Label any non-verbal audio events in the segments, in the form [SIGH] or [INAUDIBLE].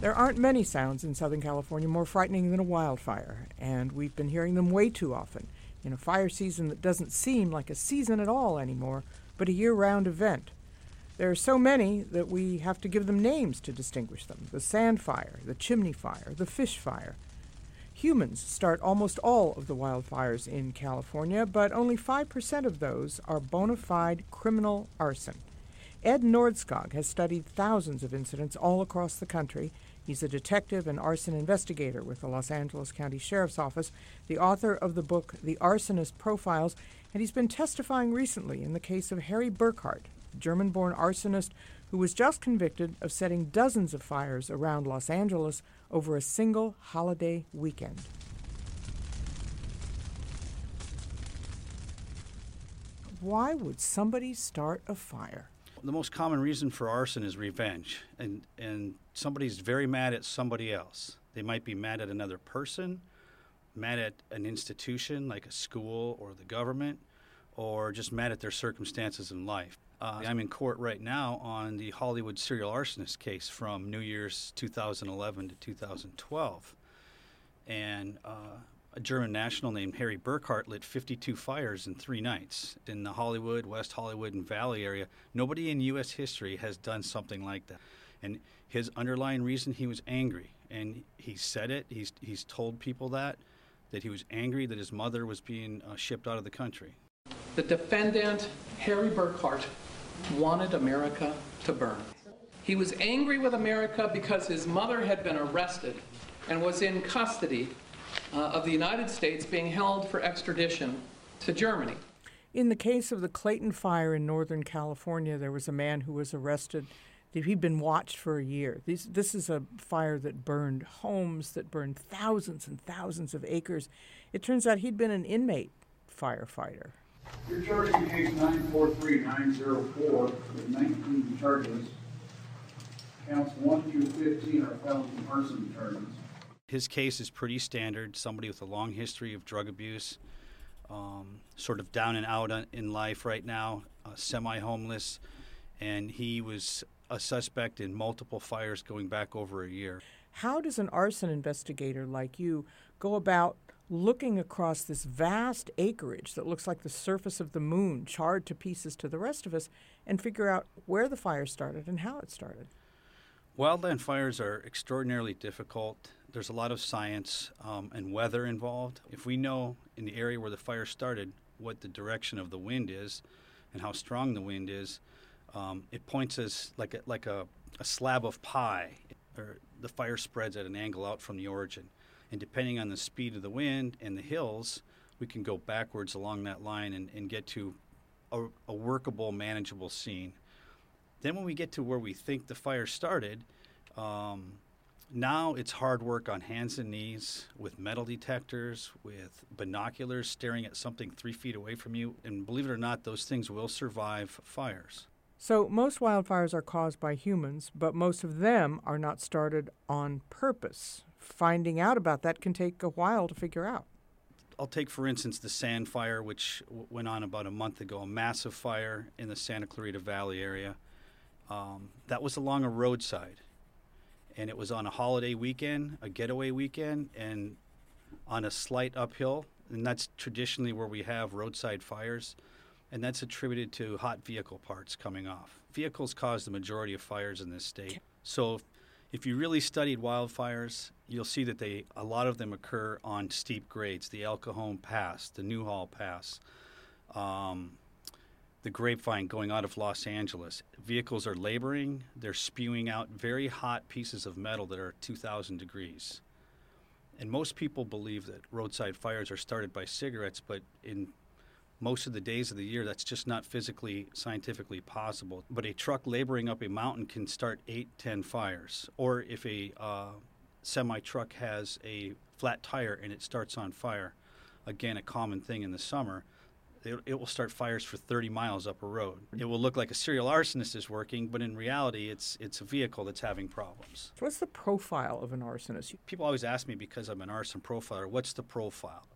There aren't many sounds in Southern California more frightening than a wildfire, and we've been hearing them way too often in a fire season that doesn't seem like a season at all anymore, but a year round event. There are so many that we have to give them names to distinguish them the sand fire, the chimney fire, the fish fire. Humans start almost all of the wildfires in California, but only 5% of those are bona fide criminal arson. Ed Nordskog has studied thousands of incidents all across the country. He's a detective and arson investigator with the Los Angeles County Sheriff's Office, the author of the book The Arsonist Profiles, and he's been testifying recently in the case of Harry Burkhart, a German born arsonist who was just convicted of setting dozens of fires around Los Angeles over a single holiday weekend. Why would somebody start a fire? The most common reason for arson is revenge, and and somebody's very mad at somebody else. They might be mad at another person, mad at an institution like a school or the government, or just mad at their circumstances in life. Uh, I'm in court right now on the Hollywood serial arsonist case from New Year's 2011 to 2012, and uh, a German national named Harry Burkhart lit 52 fires in three nights in the Hollywood, West Hollywood, and Valley area. Nobody in U.S. history has done something like that. And his underlying reason, he was angry. And he said it, he's, he's told people that, that he was angry that his mother was being uh, shipped out of the country. The defendant, Harry Burkhart, wanted America to burn. He was angry with America because his mother had been arrested and was in custody uh, of the United States being held for extradition to Germany. In the case of the Clayton fire in Northern California, there was a man who was arrested. He'd been watched for a year. This, this is a fire that burned homes, that burned thousands and thousands of acres. It turns out he'd been an inmate firefighter. You're charging case 943904 with 19 charges. Counts 1 through 15 are felony arson charges. His case is pretty standard somebody with a long history of drug abuse, um, sort of down and out in life right now, uh, semi homeless, and he was a suspect in multiple fires going back over a year. How does an arson investigator like you go about looking across this vast acreage that looks like the surface of the moon, charred to pieces to the rest of us, and figure out where the fire started and how it started? Wildland fires are extraordinarily difficult. There's a lot of science um, and weather involved. If we know in the area where the fire started what the direction of the wind is and how strong the wind is, um, it points us like a, like a, a slab of pie. Or the fire spreads at an angle out from the origin. And depending on the speed of the wind and the hills, we can go backwards along that line and, and get to a, a workable, manageable scene. Then, when we get to where we think the fire started, um, now it's hard work on hands and knees with metal detectors, with binoculars staring at something three feet away from you. And believe it or not, those things will survive fires. So, most wildfires are caused by humans, but most of them are not started on purpose. Finding out about that can take a while to figure out. I'll take, for instance, the Sand Fire, which w- went on about a month ago, a massive fire in the Santa Clarita Valley area. Um, that was along a roadside, and it was on a holiday weekend, a getaway weekend, and on a slight uphill. And that's traditionally where we have roadside fires and that's attributed to hot vehicle parts coming off. Vehicles cause the majority of fires in this state. So if you really studied wildfires, you'll see that they a lot of them occur on steep grades, the El Cajon Pass, the Newhall Pass, um, the Grapevine going out of Los Angeles. Vehicles are laboring; they're spewing out very hot pieces of metal that are 2,000 degrees. And most people believe that roadside fires are started by cigarettes, but in most of the days of the year, that's just not physically, scientifically possible. But a truck laboring up a mountain can start eight, ten fires. Or if a uh, semi truck has a flat tire and it starts on fire, again, a common thing in the summer, it, it, will start fires for 30 miles up a road. It will look like a serial arsonist is working, but in reality, it's it's a vehicle that's having problems. So what's the profile of an arsonist? People always ask me because I'm an arson profiler, what's the profile?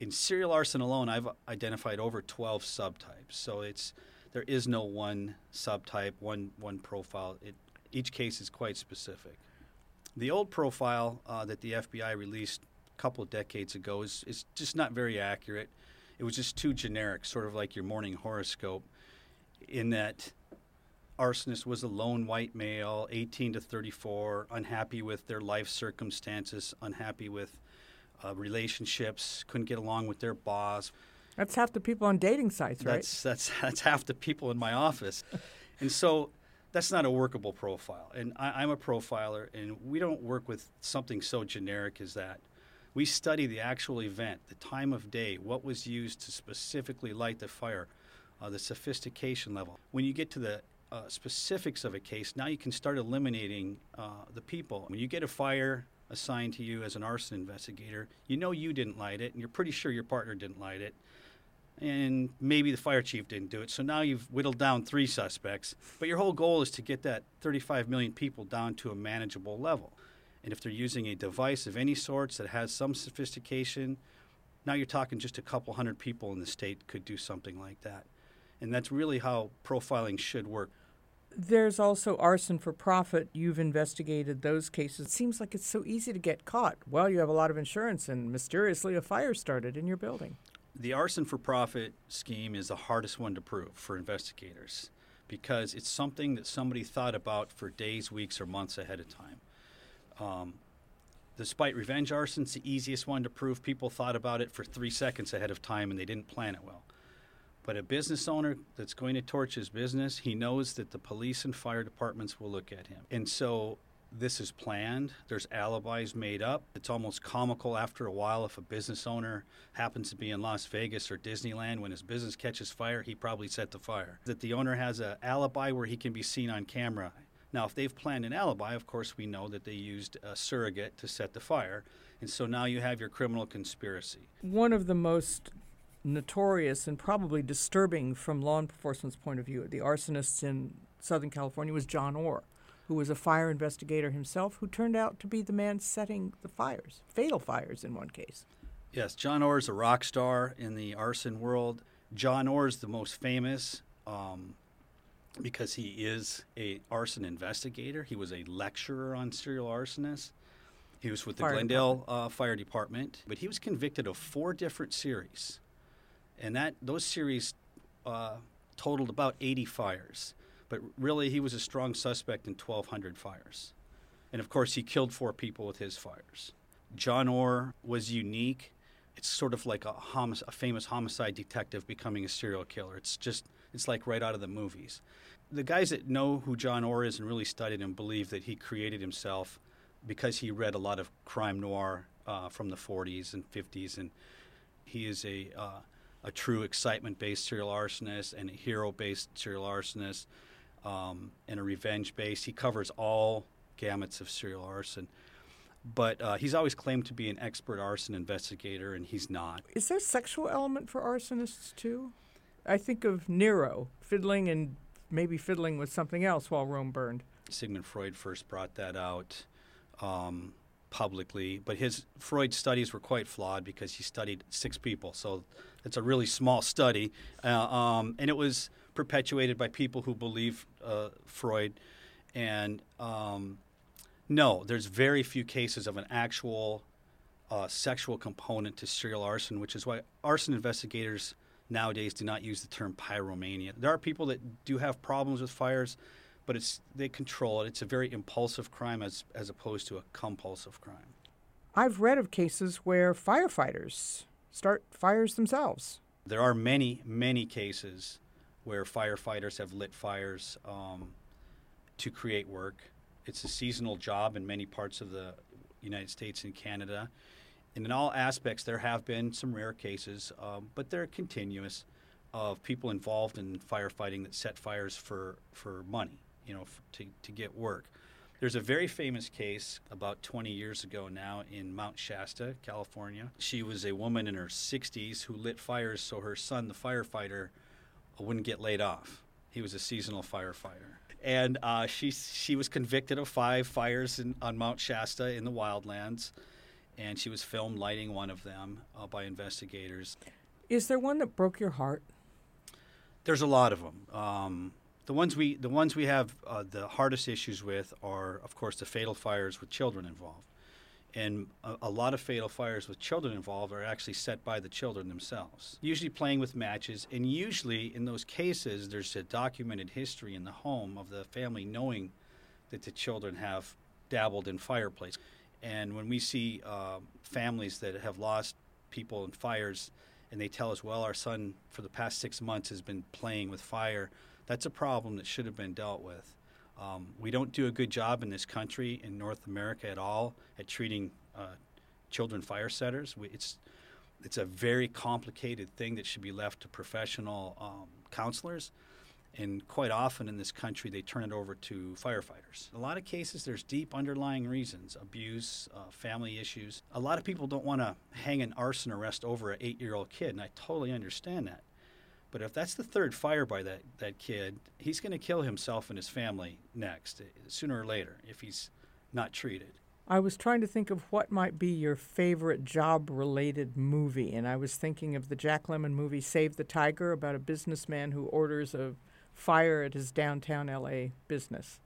in serial arson alone, I've identified over 12 subtypes. So it's there is no one subtype, one one profile. It, each case is quite specific. The old profile uh, that the FBI released a couple of decades ago is, is just not very accurate. It was just too generic, sort of like your morning horoscope, in that arsonist was a lone white male, 18 to 34, unhappy with their life circumstances, unhappy with uh, relationships, couldn't get along with their boss. That's half the people on dating sites, right? That's that's [LAUGHS] that's half the people in my office, [LAUGHS] and so that's not a workable profile. And I, I'm a profiler, and we don't work with something so generic as that. We study the actual event, the time of day, what was used to specifically light the fire, uh, the sophistication level. When you get to the uh, specifics of a case, now you can start eliminating uh, the people. When you get a fire assigned to you as an arson investigator, you know you didn't light it, and you're pretty sure your partner didn't light it and maybe the fire chief didn't do it. So now you've whittled down three suspects, but your whole goal is to get that 35 million people down to a manageable level. And if they're using a device of any sorts that has some sophistication, now you're talking just a couple hundred people in the state could do something like that. And that's really how profiling should work. There's also arson for profit. You've investigated those cases. It seems like it's so easy to get caught. Well, you have a lot of insurance, and mysteriously a fire started in your building. The arson for profit scheme is the hardest one to prove for investigators because it's something that somebody thought about for days, weeks, or months ahead of time. Um, despite revenge arson, it's the easiest one to prove. People thought about it for three seconds ahead of time and they didn't plan it well. But a business owner that's going to torch his business, he knows that the police and fire departments will look at him. And so this is planned. There's alibis made up. It's almost comical after a while if a business owner happens to be in Las Vegas or Disneyland when his business catches fire, he probably set the fire. That the owner has an alibi where he can be seen on camera. Now, if they've planned an alibi, of course, we know that they used a surrogate to set the fire. And so now you have your criminal conspiracy. One of the most notorious and probably disturbing from law enforcement's point of view, the arsonists in Southern California was John Orr who was a fire investigator himself, who turned out to be the man setting the fires, fatal fires in one case. Yes, John Orr is a rock star in the arson world. John Orr is the most famous um, because he is a arson investigator. He was a lecturer on serial arsonists. He was with the Fire Glendale department. uh, Fire Department, but he was convicted of four different series, and that those series uh, totaled about 80 fires. But really, he was a strong suspect in 1,200 fires. And of course, he killed four people with his fires. John Orr was unique. It's sort of like a, homic- a famous homicide detective becoming a serial killer. It's just, it's like right out of the movies. The guys that know who John Orr is and really studied him believe that he created himself because he read a lot of crime noir uh, from the 40s and 50s. And he is a, uh, a true excitement based serial arsonist and a hero based serial arsonist um, and a revenge-based. He covers all gamuts of serial arson. But uh, he's always claimed to be an expert arson investigator, and he's not. Is there sexual element for arsonists too? I think of Nero fiddling and maybe fiddling with something else while Rome burned. Sigmund Freud first brought that out um, publicly, but his Freud studies were quite flawed because he studied six people, so it's a really small study, uh, um, and it was perpetuated by people who believe uh, Freud. And um, no, there's very few cases of an actual uh, sexual component to serial arson, which is why arson investigators nowadays do not use the term pyromania. There are people that do have problems with fires, but it's they control it. It's a very impulsive crime as as opposed to a compulsive crime. I've read of cases where firefighters start fires themselves. There are many, many cases where firefighters have lit fires um, to create work. It's a seasonal job in many parts of the United States and Canada. And in all aspects, there have been some rare cases, um, but they're continuous of people involved in firefighting that set fires for, for money, you know, to, to get work. There's a very famous case about 20 years ago now in Mount Shasta, California. She was a woman in her 60s who lit fires so her son, the firefighter, wouldn't get laid off. He was a seasonal firefighter. And uh, she, she was convicted of five fires in, on Mount Shasta in the wildlands, and she was filmed lighting one of them uh, by investigators. Is there one that broke your heart? There's a lot of them. Um, The ones we the ones we have uh, the hardest issues with are, of course, the fatal fires with children involved, and a, a, lot of fatal fires with children involved are actually set by the children themselves. Usually playing with matches, and usually in those cases, there's a documented history in the home of the family knowing that the children have dabbled in fireplace. And when we see uh, families that have lost people in fires, and they tell us, well, our son for the past six months has been playing with fire that's a problem that should have been dealt with. Um, we don't do a good job in this country, in North America at all, at treating uh, children fire setters. We, it's it's a very complicated thing that should be left to professional um, counselors. And quite often in this country, they turn it over to firefighters. A lot of cases, there's deep underlying reasons abuse, uh, family issues. A lot of people don't want to hang an arson arrest over an eight year old kid, and I totally understand that. But if that's the third fire by that, that kid, he's going to kill himself and his family next, eh, sooner or later, if he's not treated. I was trying to think of what might be your favorite job related movie, and I was thinking of the Jack Lemmon movie Save the Tiger about a businessman who orders a fire at his downtown LA business,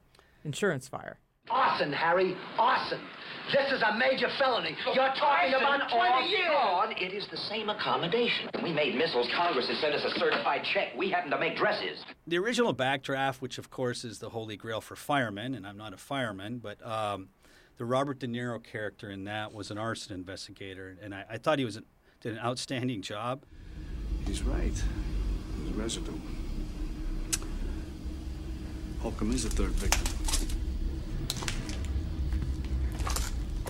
insurance fire. Arson, Harry, arson. This is a major felony. You're talking about 20 years. God, it is the same accommodation. We made missiles. Congress has sent us a certified check. We happen to make dresses. The original backdraft, which of course is the holy grail for firemen, and I'm not a fireman, but um, the Robert De Niro character in that was an arson investigator, and I, I thought he was an, did an outstanding job. He's right. There's residue. Holcomb is the third victim.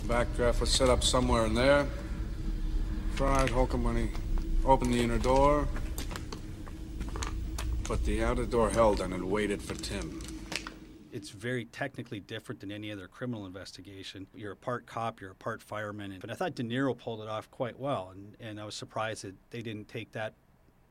Backdraft was set up somewhere in there. Fried Holcomb when he opened the inner door. But the outer door held and it waited for Tim. It's very technically different than any other criminal investigation. You're a part cop, you're a part fireman. But I thought De Niro pulled it off quite well, and, and I was surprised that they didn't take that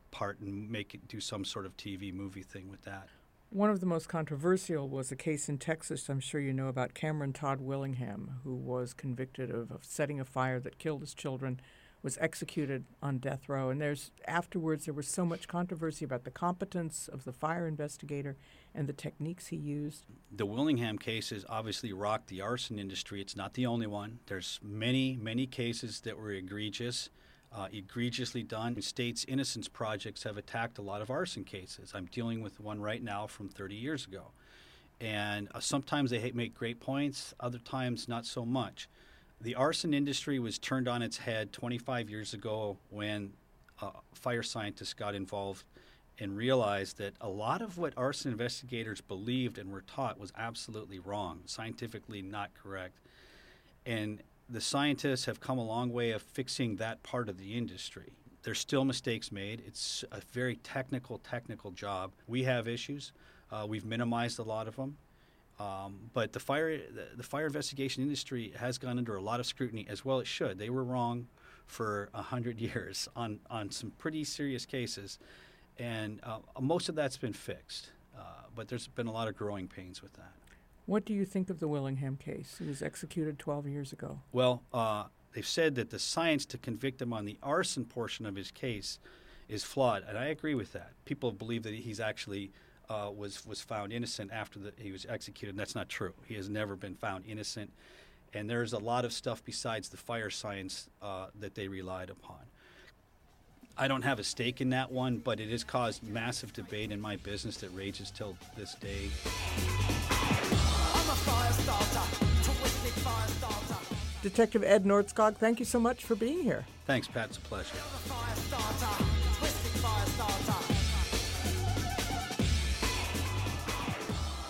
part and make it do some sort of TV movie thing with that. One of the most controversial was a case in Texas, I'm sure you know about Cameron Todd Willingham, who was convicted of, of, setting a fire that killed his children, was executed on death row. And there's afterwards there was so much controversy about the competence of the fire investigator and the techniques he used. The Willingham cases obviously rocked the arson industry. It's not the only one. There's many, many cases that were egregious uh, egregiously done. States' innocence projects have attacked a lot of arson cases. I'm dealing with one right now from 30 years ago. And uh, sometimes they make great points, other times not so much. The arson industry was turned on its head 25 years ago when uh, fire scientists got involved and realized that a lot of what arson investigators believed and were taught was absolutely wrong, scientifically not correct. And the scientists have come a long way of fixing that part of the industry. There's still mistakes made. It's a very technical, technical job. We have issues. Uh, we've minimized a lot of them. Um, but the fire, the, the, fire investigation industry has gone under a lot of scrutiny, as well it should. They were wrong for a hundred [LAUGHS] years on on some pretty serious cases, and uh, most of that's been fixed. Uh, but there's been a lot of growing pains with that. What do you think of the Willingham case? He was executed 12 years ago. Well, uh, they've said that the science to convict him on the arson portion of his case is flawed, and I agree with that. People believe that he's actually uh, was was found innocent after the, he was executed, and that's not true. He has never been found innocent, and there's a lot of stuff besides the fire science uh, that they relied upon. I don't have a stake in that one, but it has caused massive debate in my business that rages till this day. Detective Ed Nordskog, thank you so much for being here. Thanks, Patt. It's a pleasure.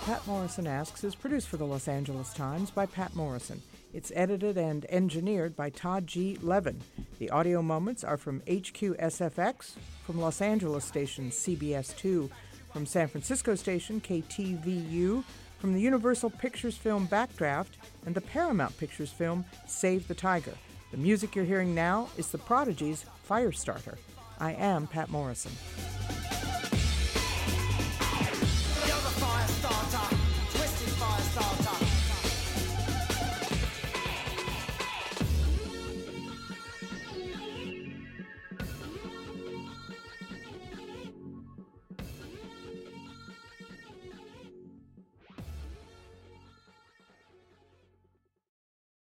Patt Morrison Asks is produced for the Los Angeles Times by Patt Morrison. It's edited and engineered by Todd G. Levin. The audio moments are from HQSFX, from Los Angeles station CBS 2, from San Francisco station KTVU, from the Universal Pictures film Backdraft and the Paramount Pictures film Save the Tiger. The music you're hearing now is The Prodigy's Firestarter. I am Patt Morrison.